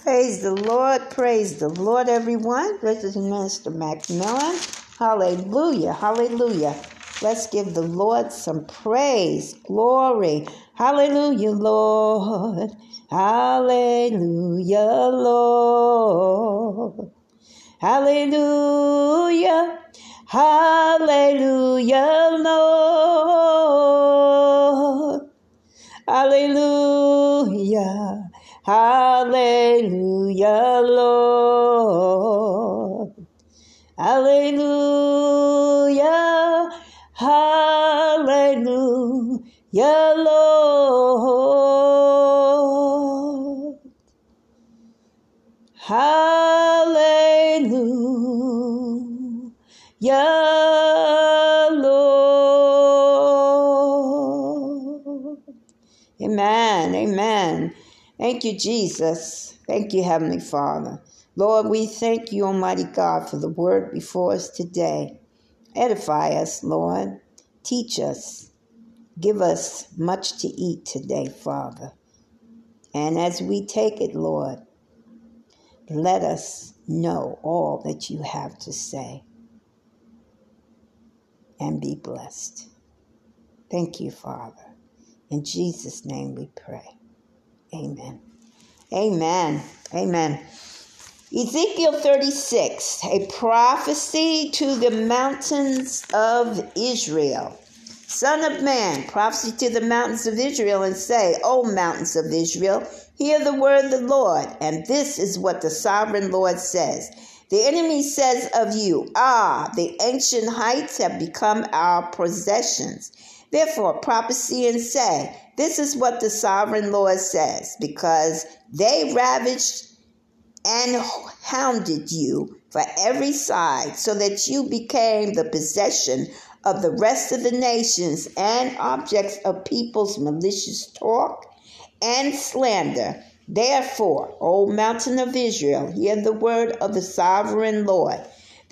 Praise the Lord, praise the Lord, everyone. This is Minister Macmillan. Hallelujah, hallelujah. Let's give the Lord some praise, glory. Hallelujah, Lord. Hallelujah, Lord. Hallelujah, hallelujah, Lord. Hallelujah. Hallelujah, Lord. Hallelujah. Thank you, Jesus. Thank you, Heavenly Father. Lord, we thank you, Almighty God, for the word before us today. Edify us, Lord. Teach us. Give us much to eat today, Father. And as we take it, Lord, let us know all that you have to say and be blessed. Thank you, Father. In Jesus' name we pray. Amen. Amen. Amen. Ezekiel 36, a prophecy to the mountains of Israel. Son of man, prophecy to the mountains of Israel, and say, O mountains of Israel, hear the word of the Lord. And this is what the sovereign Lord says. The enemy says of you, Ah, the ancient heights have become our possessions. Therefore, prophesy and say, This is what the sovereign Lord says, because they ravaged and hounded you for every side, so that you became the possession of the rest of the nations and objects of people's malicious talk and slander. Therefore, O mountain of Israel, hear the word of the sovereign Lord.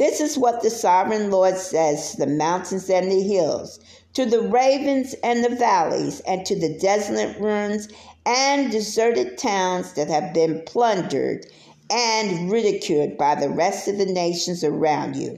This is what the sovereign Lord says to the mountains and the hills, to the ravens and the valleys, and to the desolate ruins and deserted towns that have been plundered and ridiculed by the rest of the nations around you.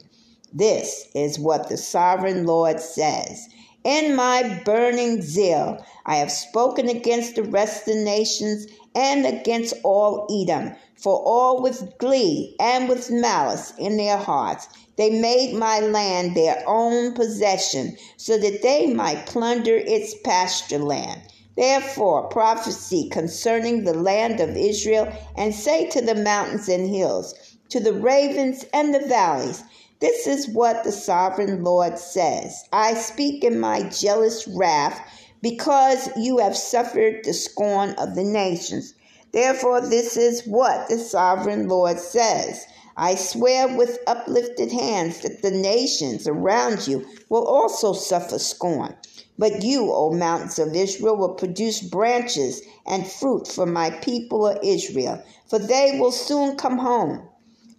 This is what the sovereign Lord says. In my burning zeal, I have spoken against the rest of the nations and against all Edom, for all with glee and with malice in their hearts. They made my land their own possession, so that they might plunder its pasture land. Therefore, prophesy concerning the land of Israel, and say to the mountains and hills, to the ravens and the valleys, this is what the sovereign Lord says I speak in my jealous wrath because you have suffered the scorn of the nations. Therefore, this is what the sovereign Lord says I swear with uplifted hands that the nations around you will also suffer scorn. But you, O mountains of Israel, will produce branches and fruit for my people of Israel, for they will soon come home.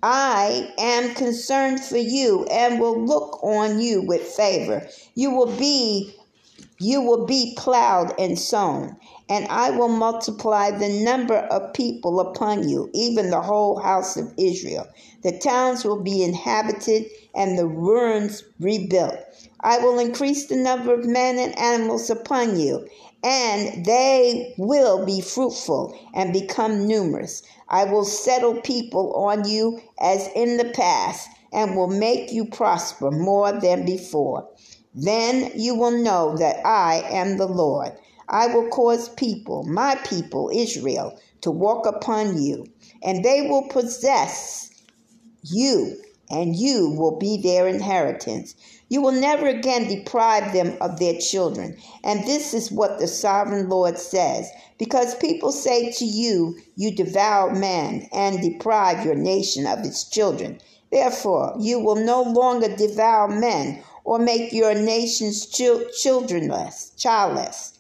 I am concerned for you and will look on you with favor. You will be you will be plowed and sown, and I will multiply the number of people upon you, even the whole house of Israel. The towns will be inhabited and the ruins rebuilt. I will increase the number of men and animals upon you, and they will be fruitful and become numerous. I will settle people on you as in the past, and will make you prosper more than before. Then you will know that I am the Lord. I will cause people, my people, Israel, to walk upon you, and they will possess you, and you will be their inheritance. You will never again deprive them of their children. And this is what the sovereign Lord says. Because people say to you, You devour man and deprive your nation of its children. Therefore, you will no longer devour men or make your nations childrenless, childless,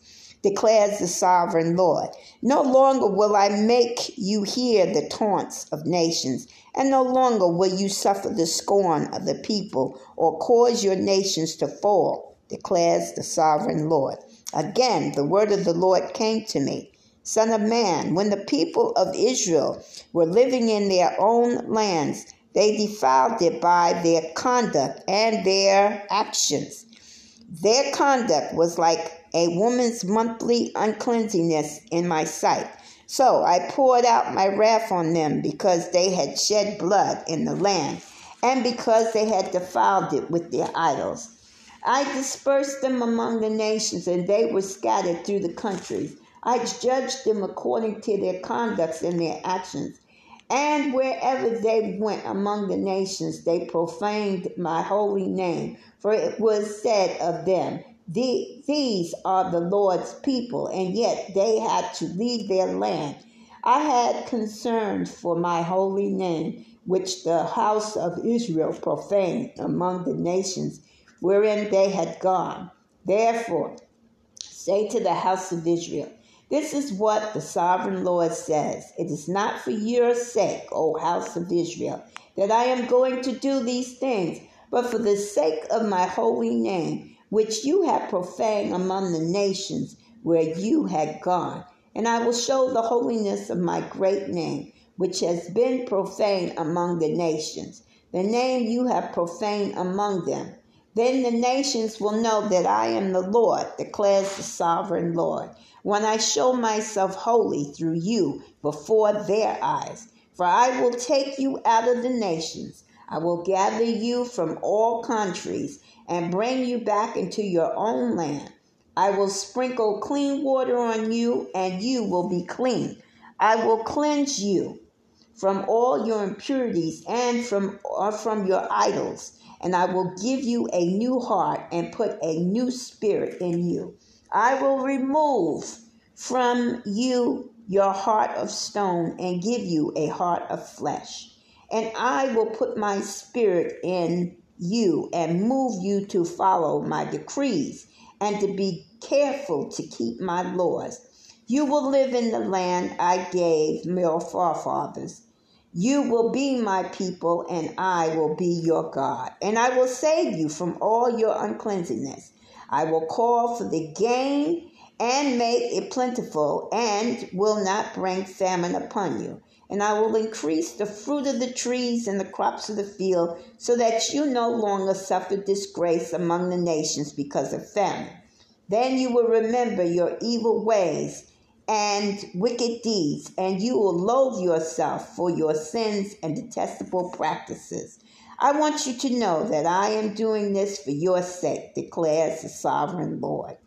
declares the sovereign Lord. No longer will I make you hear the taunts of nations and no longer will you suffer the scorn of the people or cause your nations to fall, declares the sovereign Lord. Again, the word of the Lord came to me. Son of man, when the people of Israel were living in their own lands, they defiled it by their conduct and their actions. Their conduct was like a woman's monthly uncleanliness in my sight. So I poured out my wrath on them because they had shed blood in the land and because they had defiled it with their idols. I dispersed them among the nations, and they were scattered through the countries. I judged them according to their conducts and their actions. And wherever they went among the nations, they profaned my holy name. For it was said of them, These are the Lord's people, and yet they had to leave their land. I had concern for my holy name, which the house of Israel profaned among the nations wherein they had gone. Therefore, say to the house of Israel, This is what the sovereign Lord says It is not for your sake, O house of Israel, that I am going to do these things, but for the sake of my holy name, which you have profaned among the nations where you had gone. And I will show the holiness of my great name, which has been profaned among the nations, the name you have profaned among them then the nations will know that I am the Lord, declares the sovereign Lord, when I show myself holy through you before their eyes. For I will take you out of the nations. I will gather you from all countries and bring you back into your own land. I will sprinkle clean water on you, and you will be clean. I will cleanse you from all your impurities and from, uh, from your idols and I will give you a new heart and put a new spirit in you. I will remove from you your heart of stone and give you a heart of flesh. And I will put my spirit in you and move you to follow my decrees and to be careful to keep my laws. You will live in the land I gave your forefathers you will be my people, and I will be your God. And I will save you from all your uncleanness. I will call for the gain and make it plentiful, and will not bring famine upon you. And I will increase the fruit of the trees and the crops of the field, so that you no longer suffer disgrace among the nations because of famine. Then you will remember your evil ways and wicked deeds, and you will loathe yourself for your sins and detestable practices. I want you to know that I am doing this for your sake, declares the sovereign Lord.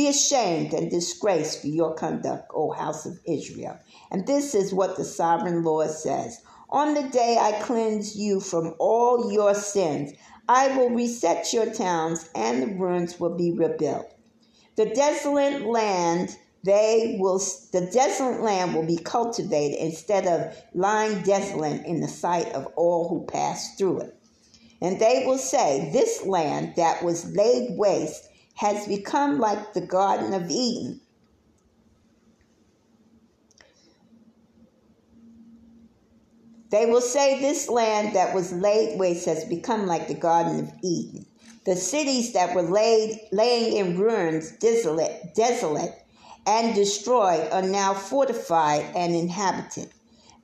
Be ashamed and disgraced for your conduct, O house of Israel. And this is what the sovereign Lord says On the day I cleanse you from all your sins, I will reset your towns, and the ruins will be rebuilt. The desolate land they will the desolate land will be cultivated instead of lying desolate in the sight of all who pass through it. And they will say, This land that was laid waste has become like the Garden of Eden. They will say, This land that was laid waste has become like the Garden of Eden. The cities that were laid laying in ruins, desolate, desolate and destroyed are now fortified and inhabited.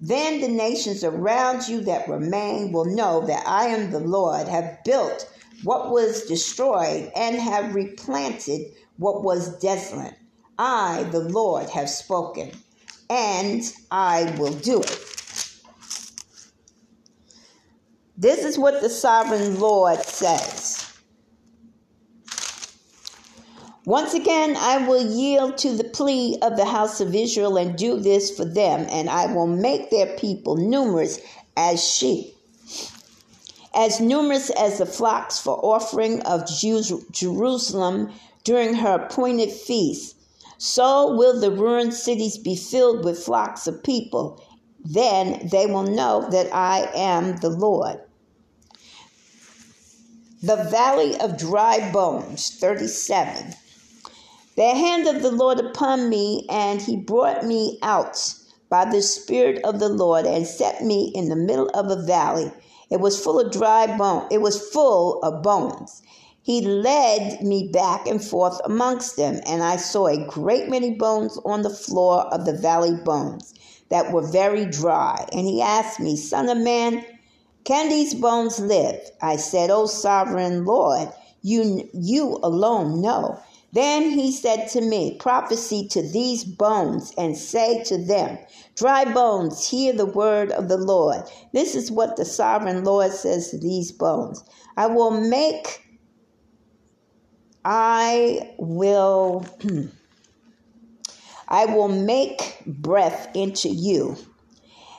Then the nations around you that remain will know that I am the Lord, have built what was destroyed and have replanted what was desolate. I, the Lord, have spoken, and I will do it. This is what the sovereign Lord says. Once again, I will yield to the plea of the house of Israel and do this for them, and I will make their people numerous as sheep, as numerous as the flocks for offering of Jerusalem during her appointed feast. So will the ruined cities be filled with flocks of people. Then they will know that I am the Lord. The Valley of Dry Bones, 37. The hand of the Lord upon me, and he brought me out by the Spirit of the Lord and set me in the middle of a valley. It was full of dry bones. It was full of bones. he led me back and forth amongst them, and I saw a great many bones on the floor of the valley bones that were very dry. And he asked me, Son of man, can these bones live? I said, O sovereign Lord, you, you alone know. Then he said to me, Prophesy to these bones and say to them, Dry bones, hear the word of the Lord. This is what the sovereign Lord says to these bones I will make I will I will make breath into you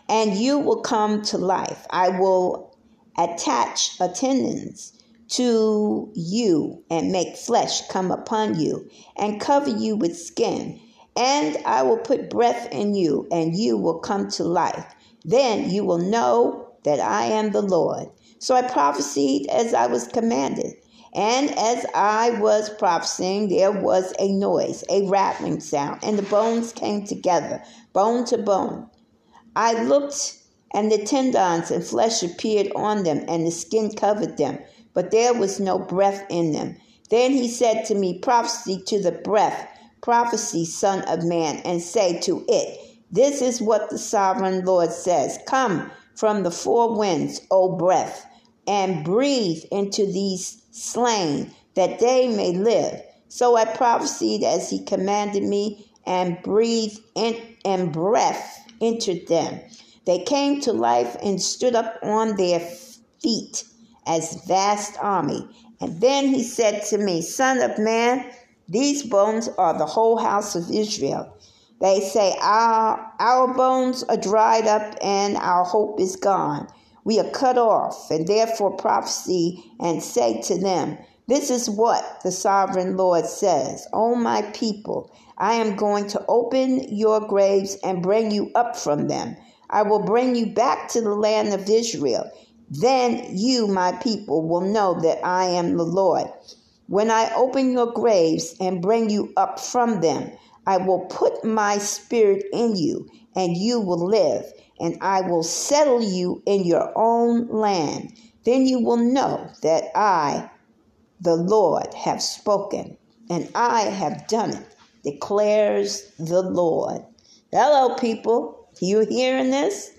and you will come to life. I will attach a tendons to you and make flesh come upon you and cover you with skin. And I will put breath in you and you will come to life. Then you will know that I am the Lord. So I prophesied as I was commanded. And as I was prophesying, there was a noise, a rattling sound, and the bones came together, bone to bone. I looked, and the tendons and flesh appeared on them, and the skin covered them, but there was no breath in them. Then he said to me, Prophecy to the breath, prophecy, Son of Man, and say to it, This is what the sovereign Lord says Come from the four winds, O breath, and breathe into these slain, that they may live. So I prophesied as he commanded me, and breathed in, and breath entered them. They came to life and stood up on their feet as vast army. And then he said to me, Son of man, these bones are the whole house of Israel. They say, Our, our bones are dried up and our hope is gone. We are cut off, and therefore prophesy and say to them, This is what the sovereign Lord says. O my people, I am going to open your graves and bring you up from them. I will bring you back to the land of Israel. Then you, my people, will know that I am the Lord. When I open your graves and bring you up from them, I will put my spirit in you, and you will live and I will settle you in your own land. Then you will know that I, the Lord, have spoken, and I have done it, declares the Lord. Hello, people. You hearing this?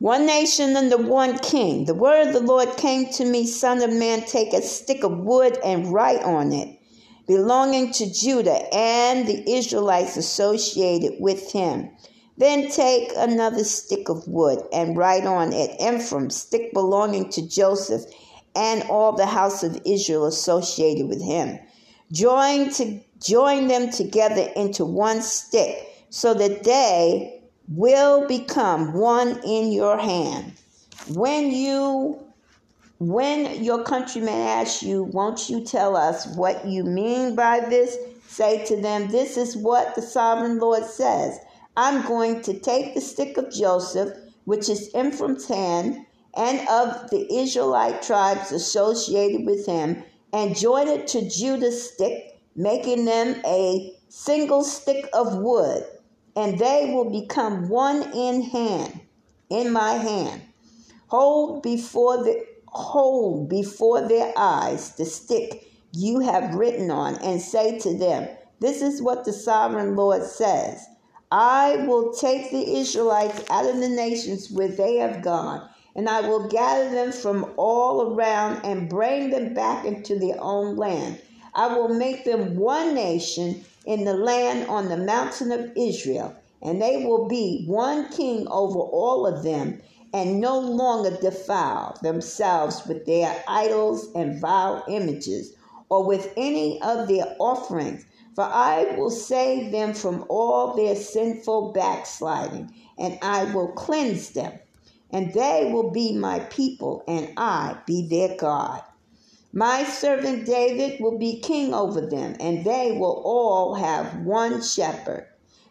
One nation under one king. The word of the Lord came to me, Son of man, take a stick of wood and write on it, belonging to Judah and the Israelites associated with him then take another stick of wood and write on it Ephraim, stick belonging to Joseph, and all the house of Israel associated with him. Join to join them together into one stick, so that they will become one in your hand. When you when your countrymen ask you, won't you tell us what you mean by this? Say to them, This is what the sovereign Lord says. I'm going to take the stick of Joseph, which is Ephraim's hand, and of the Israelite tribes associated with him, and join it to Judah's stick, making them a single stick of wood, and they will become one in hand, in my hand. Hold before the hold before their eyes the stick you have written on, and say to them, This is what the sovereign Lord says. I will take the Israelites out of the nations where they have gone, and I will gather them from all around and bring them back into their own land. I will make them one nation in the land on the mountain of Israel, and they will be one king over all of them, and no longer defile themselves with their idols and vile images, or with any of their offerings for I will save them from all their sinful backsliding, and I will cleanse them. And they will be my people, and I be their God. My servant David will be king over them, and they will all have one shepherd.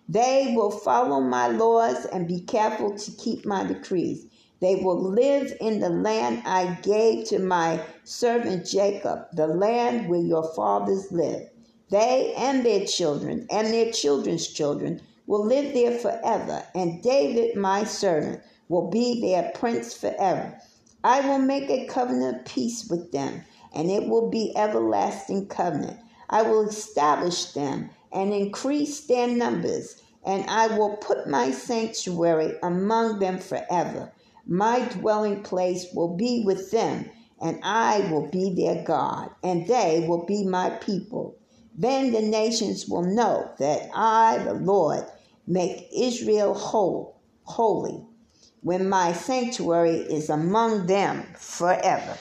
They will follow my laws and be careful to keep my decrees. They will live in the land I gave to my servant Jacob, the land where your fathers lived. They and their children and their children's children will live there forever, and David, my servant, will be their prince forever. I will make a covenant of peace with them and it will be everlasting covenant. I will establish them and increase their numbers, and I will put my sanctuary among them forever. My dwelling place will be with them, and I will be their God, and they will be my people. Then the nations will know that I, the Lord, make Israel whole, holy, when my sanctuary is among them forever.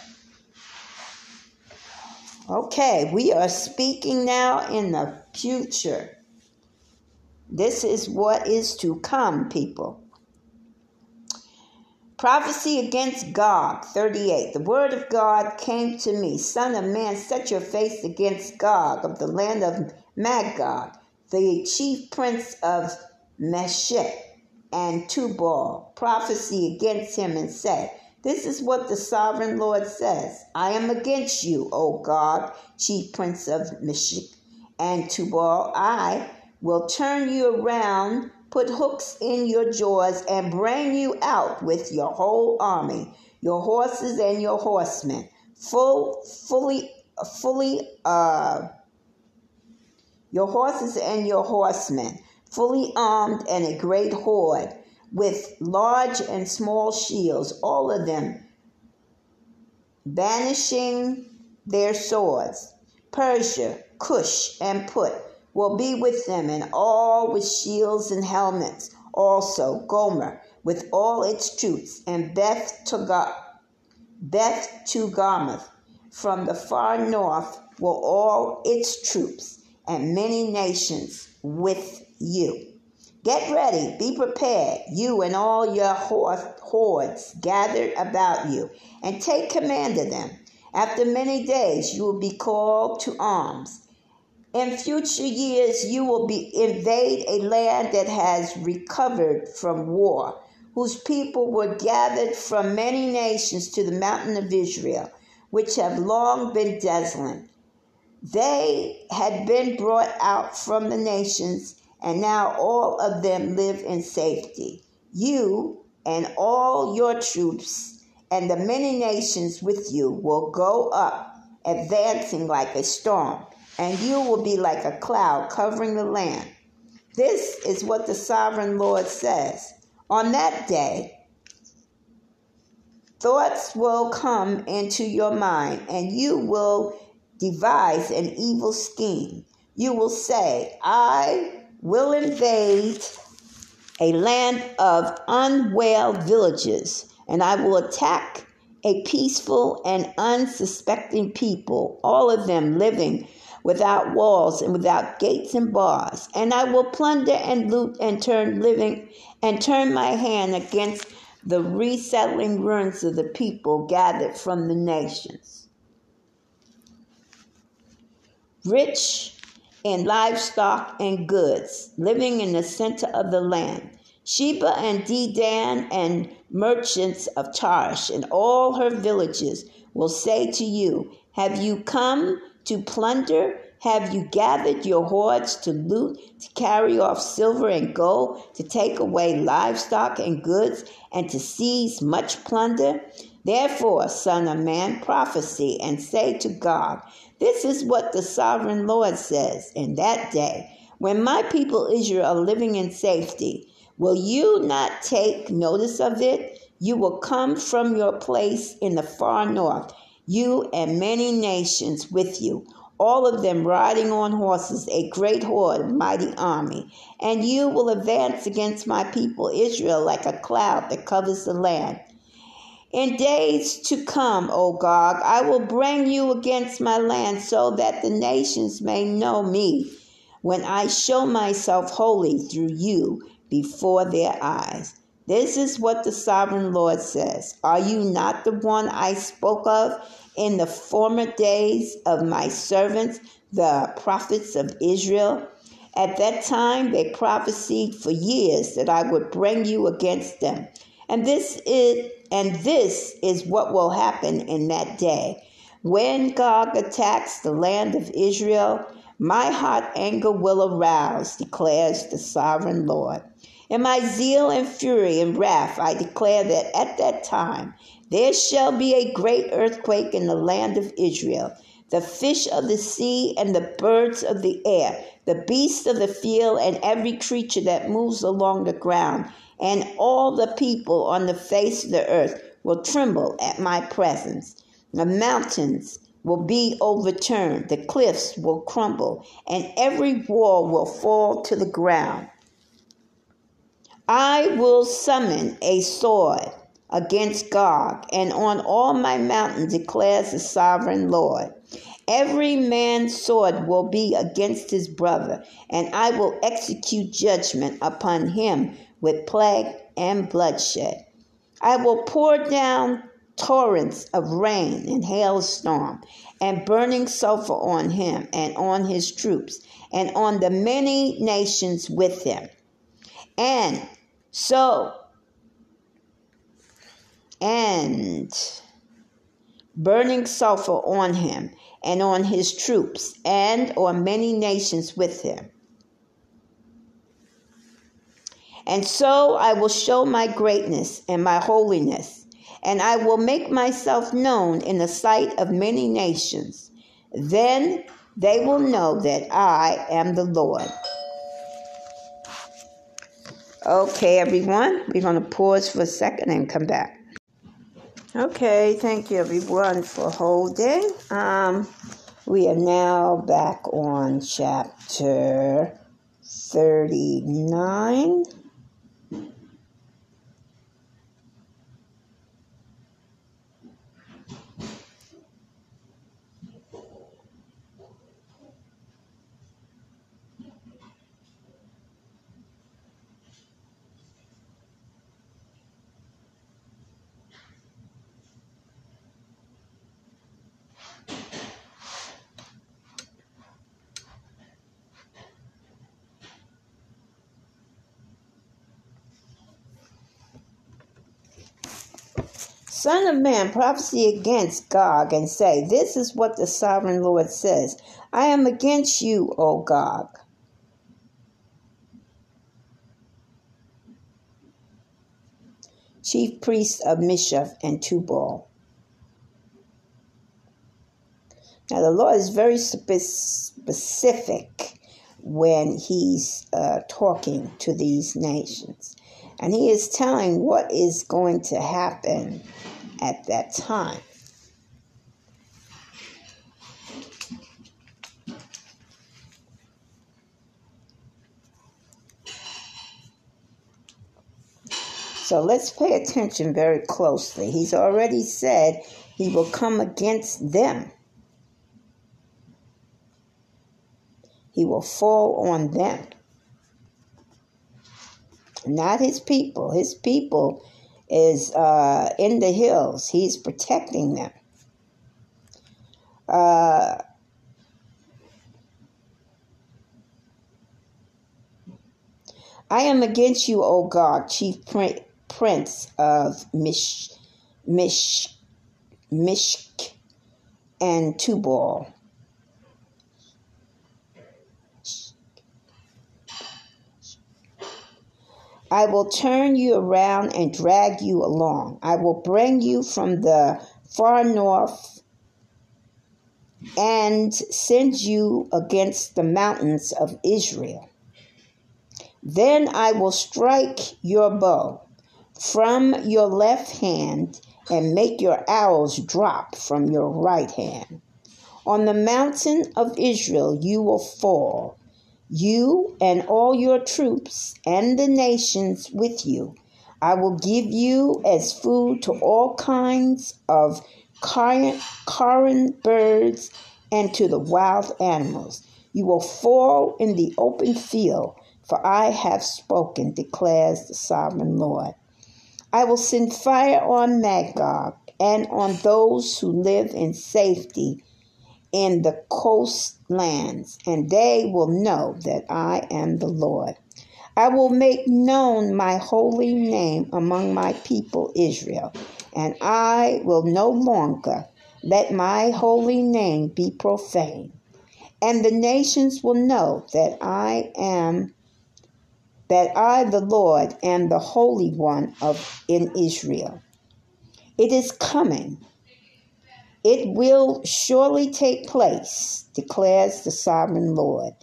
Okay, we are speaking now in the future. This is what is to come, people. Prophecy against Gog 38. The word of God came to me Son of man, set your face against Gog of the land of Magog, the chief prince of Meshech and Tubal. Prophecy against him and say, this is what the sovereign Lord says. I am against you, O Gog, chief prince of Meshech and Tubal. I will turn you around, put hooks in your jaws, and bring you out with your whole army, your horses and your horsemen, full, fully, fully, uh, your horses and your horsemen, fully armed and a great horde with large and small shields, all of them banishing their swords. Persia, Cush, and Put will be with them, and all with shields and helmets. Also, Gomer with all its troops, and Beth Togarmah, Beth Togarmah from the far north will all its troops, and many nations with you. Get ready, be prepared, you and all your hordes gathered about you, and take command of them. After many days, you will be called to arms. In future years, you will be invade a land that has recovered from war, whose people were gathered from many nations to the mountain of Israel, which have long been desolate. They had been brought out from the nations and now all of them live in safety. You and all your troops and the many nations with you will go up, advancing like a storm, and you will be like a cloud covering the land. This is what the sovereign Lord says. On that day, thoughts will come into your mind, and you will devise an evil scheme. You will say, I will invade a land of unwell villages, and I will attack a peaceful and unsuspecting people, all of them living without walls and without gates and bars. And I will plunder and loot and turn living and turn my hand against the resettling ruins of the people gathered from the nations. Rich in livestock and goods, living in the center of the land. Sheba and Dedan and merchants of Tarshish and all her villages will say to you, Have you come to plunder? Have you gathered your hordes to loot, to carry off silver and gold, to take away livestock and goods, and to seize much plunder? Therefore, son of man, prophesy and say to Gog, this is what the sovereign Lord says in that day when my people Israel are living in safety. Will you not take notice of it? You will come from your place in the far north, you and many nations with you, all of them riding on horses, a great horde, mighty army. And you will advance against my people Israel like a cloud that covers the land. In days to come, O Gog, I will bring you against my land so that the nations may know me when I show myself holy through you before their eyes. This is what the sovereign Lord says. Are you not the one I spoke of in the former days of my servants, the prophets of Israel? At that time they prophesied for years that I would bring you against them. And this is and this is what will happen in that day. When Gog attacks the land of Israel, my hot anger will arouse, declares the sovereign Lord. In my zeal and fury and wrath, I declare that at that time there shall be a great earthquake in the land of Israel. The fish of the sea and the birds of the air, the beasts of the field, and every creature that moves along the ground, and all the people on the face of the earth will tremble at my presence. The mountains will be overturned, the cliffs will crumble, and every wall will fall to the ground. I will summon a sword against Gog, and on all my mountains declares the sovereign Lord. Every man's sword will be against his brother, and I will execute judgment upon him with plague and bloodshed. I will pour down torrents of rain and hailstorm and burning sulfur on him and on his troops and on the many nations with him. And so, and burning sulfur on him and on his troops and on many nations with him. And so I will show my greatness and my holiness, and I will make myself known in the sight of many nations. Then they will know that I am the Lord. Okay, everyone, we're going to pause for a second and come back. Okay, thank you, everyone, for holding. Um, we are now back on chapter 39. Son of man, prophesy against Gog and say, This is what the sovereign Lord says I am against you, O Gog. Chief priests of Meshech and Tubal. Now, the Lord is very specific when he's uh, talking to these nations. And he is telling what is going to happen at that time. So let's pay attention very closely. He's already said he will come against them. He will fall on them. Not his people. His people is uh, in the hills. He's protecting them. Uh, I am against you, O Gog, chief prince of Mish, Mish, Mishk and Tubal. I will turn you around and drag you along. I will bring you from the far north and send you against the mountains of Israel. Then I will strike your bow from your left hand and make your arrows drop from your right hand. On the mountain of Israel you will fall you and all your troops and the nations with you. I will give you as food to all kinds of carrion birds and to the wild animals. You will fall in the open field, for I have spoken, declares the sovereign Lord. I will send fire on Magog and on those who live in safety in the coastlands, and they will know that I am the Lord. I will make known my holy name among my people Israel, and I will no longer let my holy name be profaned. And the nations will know that I am that I, the Lord, am the Holy One of in Israel. It is coming. It will surely take place, declares the sovereign Lord.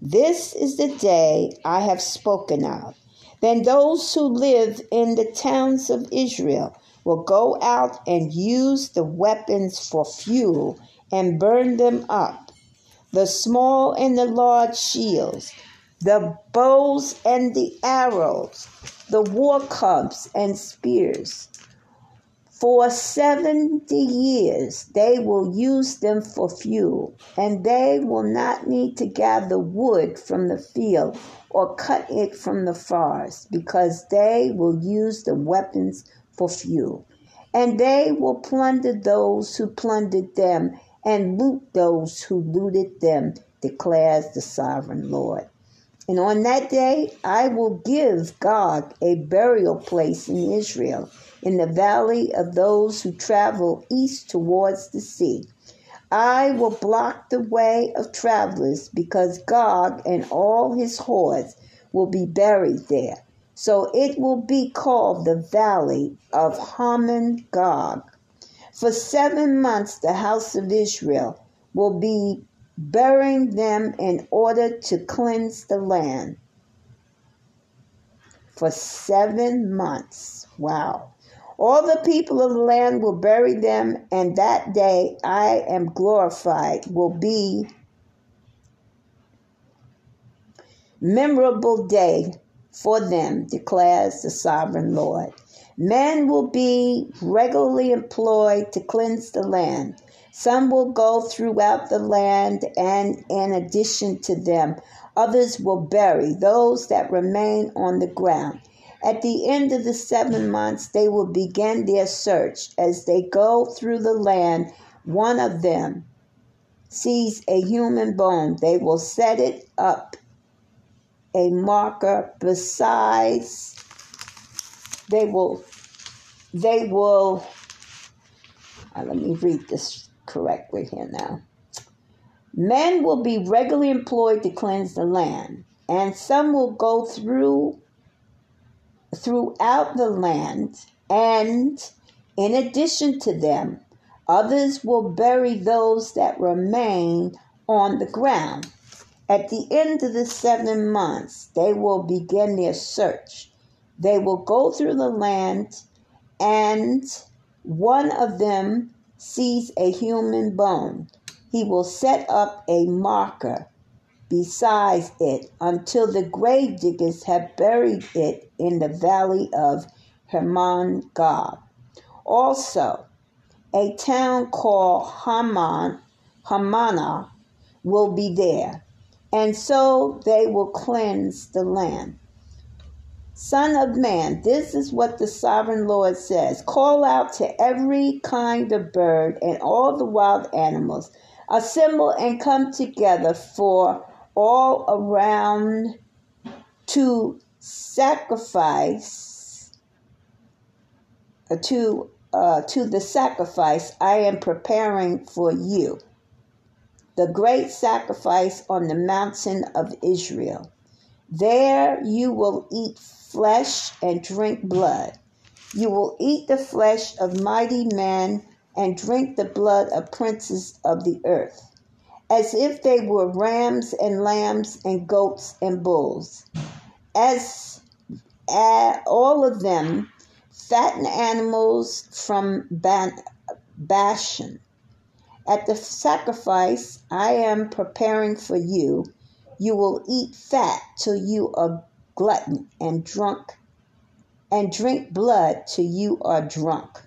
This is the day I have spoken of. Then those who live in the towns of Israel will go out and use the weapons for fuel and burn them up. The small and the large shields, the bows and the arrows, the war clubs and spears. For 70 years they will use them for fuel, and they will not need to gather wood from the field or cut it from the forest, because they will use the weapons for fuel. And they will plunder those who plundered them and loot those who looted them, declares the sovereign Lord. And on that day, I will give Gog a burial place in Israel, in the valley of those who travel east towards the sea. I will block the way of travelers because Gog and all his hordes will be buried there. So it will be called the valley of Hamon Gog. For seven months, the house of Israel will be burying them in order to cleanse the land. For seven months. Wow. All the people of the land will bury them, and that day I am glorified will be memorable day for them, declares the sovereign Lord. Men will be regularly employed to cleanse the land. Some will go throughout the land, and in addition to them, others will bury those that remain on the ground. At the end of the seven months, they will begin their search. As they go through the land, one of them sees a human bone. They will set it up a marker besides they will they will uh, let me read this correctly here now. Men will be regularly employed to cleanse the land, and some will go through throughout the land, and in addition to them, others will bury those that remain on the ground. At the end of the seven months, they will begin their search. They will go through the land, and one of them sees a human bone, he will set up a marker beside it until the grave diggers have buried it in the valley of Hermon Gog. Also, a town called Haman, Hamana will be there, and so they will cleanse the land. Son of man, this is what the sovereign Lord says Call out to every kind of bird and all the wild animals. Assemble and come together for all around to sacrifice uh, to uh, to the sacrifice I am preparing for you, the great sacrifice on the mountain of Israel. There you will eat flesh and drink blood. You will eat the flesh of mighty men and drink the blood of princes of the earth, as if they were rams and lambs and goats and bulls. As uh, all of them fattened animals from Ban- Bashan. At the sacrifice I am preparing for you, you will eat fat till you are glutton and drunk, and drink blood till you are drunk.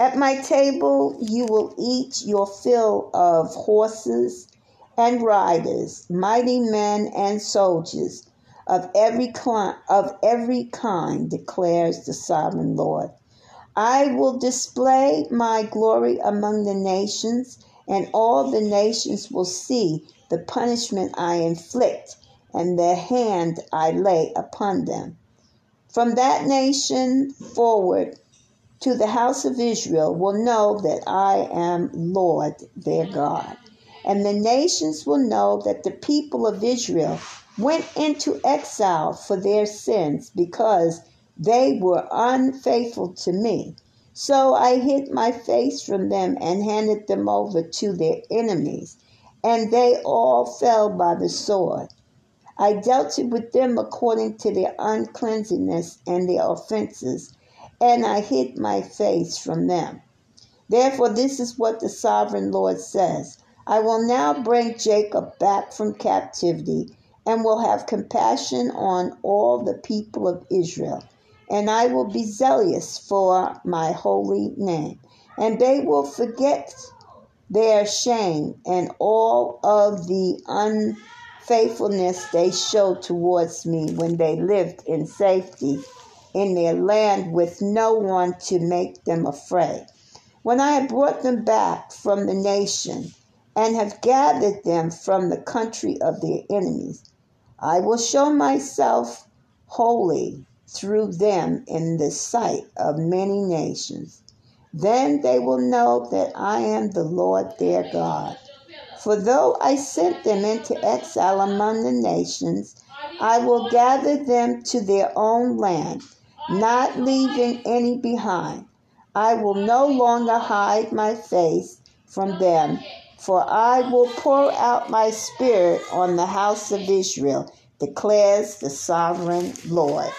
At my table you will eat your fill of horses and riders, mighty men and soldiers of every kind, of every kind, declares the sovereign Lord. I will display my glory among the nations, and all the nations will see the punishment I inflict and the hand I lay upon them. From that nation forward to the house of Israel will know that I am Lord their God. And the nations will know that the people of Israel went into exile for their sins because they were unfaithful to me. So I hid my face from them and handed them over to their enemies, and they all fell by the sword. I dealt with them according to their uncleanness and their offenses, and I hid my face from them. Therefore, this is what the sovereign Lord says I will now bring Jacob back from captivity and will have compassion on all the people of Israel. And I will be zealous for my holy name. And they will forget their shame and all of the unfaithfulness they showed towards me when they lived in safety in their land with no one to make them afraid. When I have brought them back from the nation and have gathered them from the country of their enemies, I will show myself holy through them in the sight of many nations. Then they will know that I am the Lord their God. For though I sent them into exile among the nations, I will gather them to their own land, not leaving any behind. I will no longer hide my face from them, for I will pour out my spirit on the house of Israel, declares the sovereign Lord.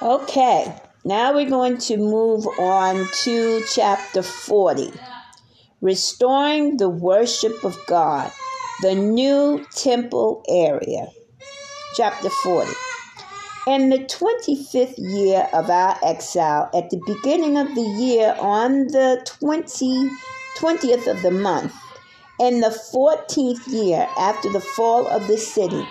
Okay, now we're going to move on to chapter 40 Restoring the Worship of God, the new temple area. Chapter 40. In the 25th year of our exile, at the beginning of the year, on the 20, 20th of the month, in the 14th year after the fall of the city,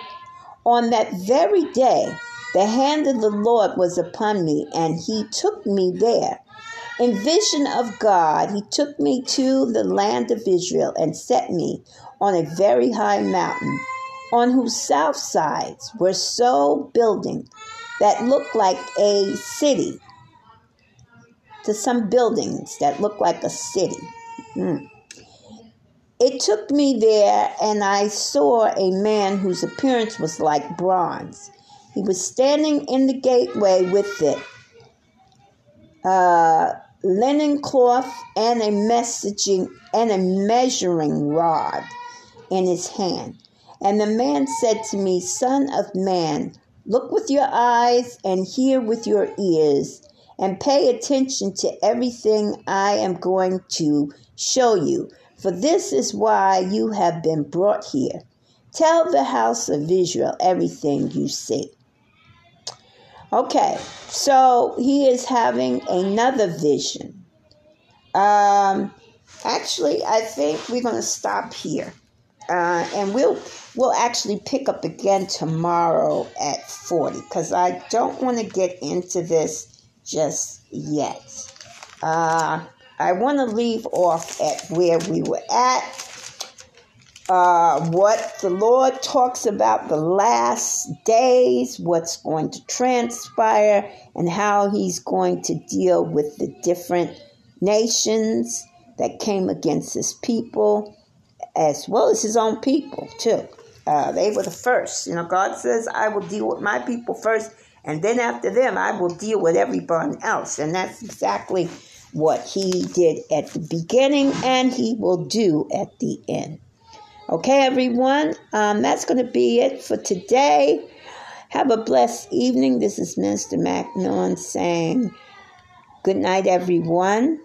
on that very day, the hand of the Lord was upon me, and he took me there. In vision of God, he took me to the land of Israel and set me on a very high mountain, on whose south sides were so building that looked like a city to some buildings that looked like a city. Mm. It took me there, and I saw a man whose appearance was like bronze. He was standing in the gateway with it, uh, linen cloth and a messaging and a measuring rod in his hand. And the man said to me, Son of man, Look with your eyes and hear with your ears, and pay attention to everything I am going to show you, for this is why you have been brought here. Tell the house of Israel everything you see. Okay, so he is having another vision. Um, actually, I think we're going to stop here. Uh, and we'll we'll actually pick up again tomorrow at 40 because I don't want to get into this just yet. Uh, I want to leave off at where we were at. Uh, what the Lord talks about the last days, what's going to transpire, and how He's going to deal with the different nations that came against His people as well as his own people, too. Uh, they were the first. You know, God says, I will deal with my people first, and then after them, I will deal with everyone else. And that's exactly what he did at the beginning, and he will do at the end. Okay, everyone, um, that's going to be it for today. Have a blessed evening. This is Minister Macnon saying good night, everyone.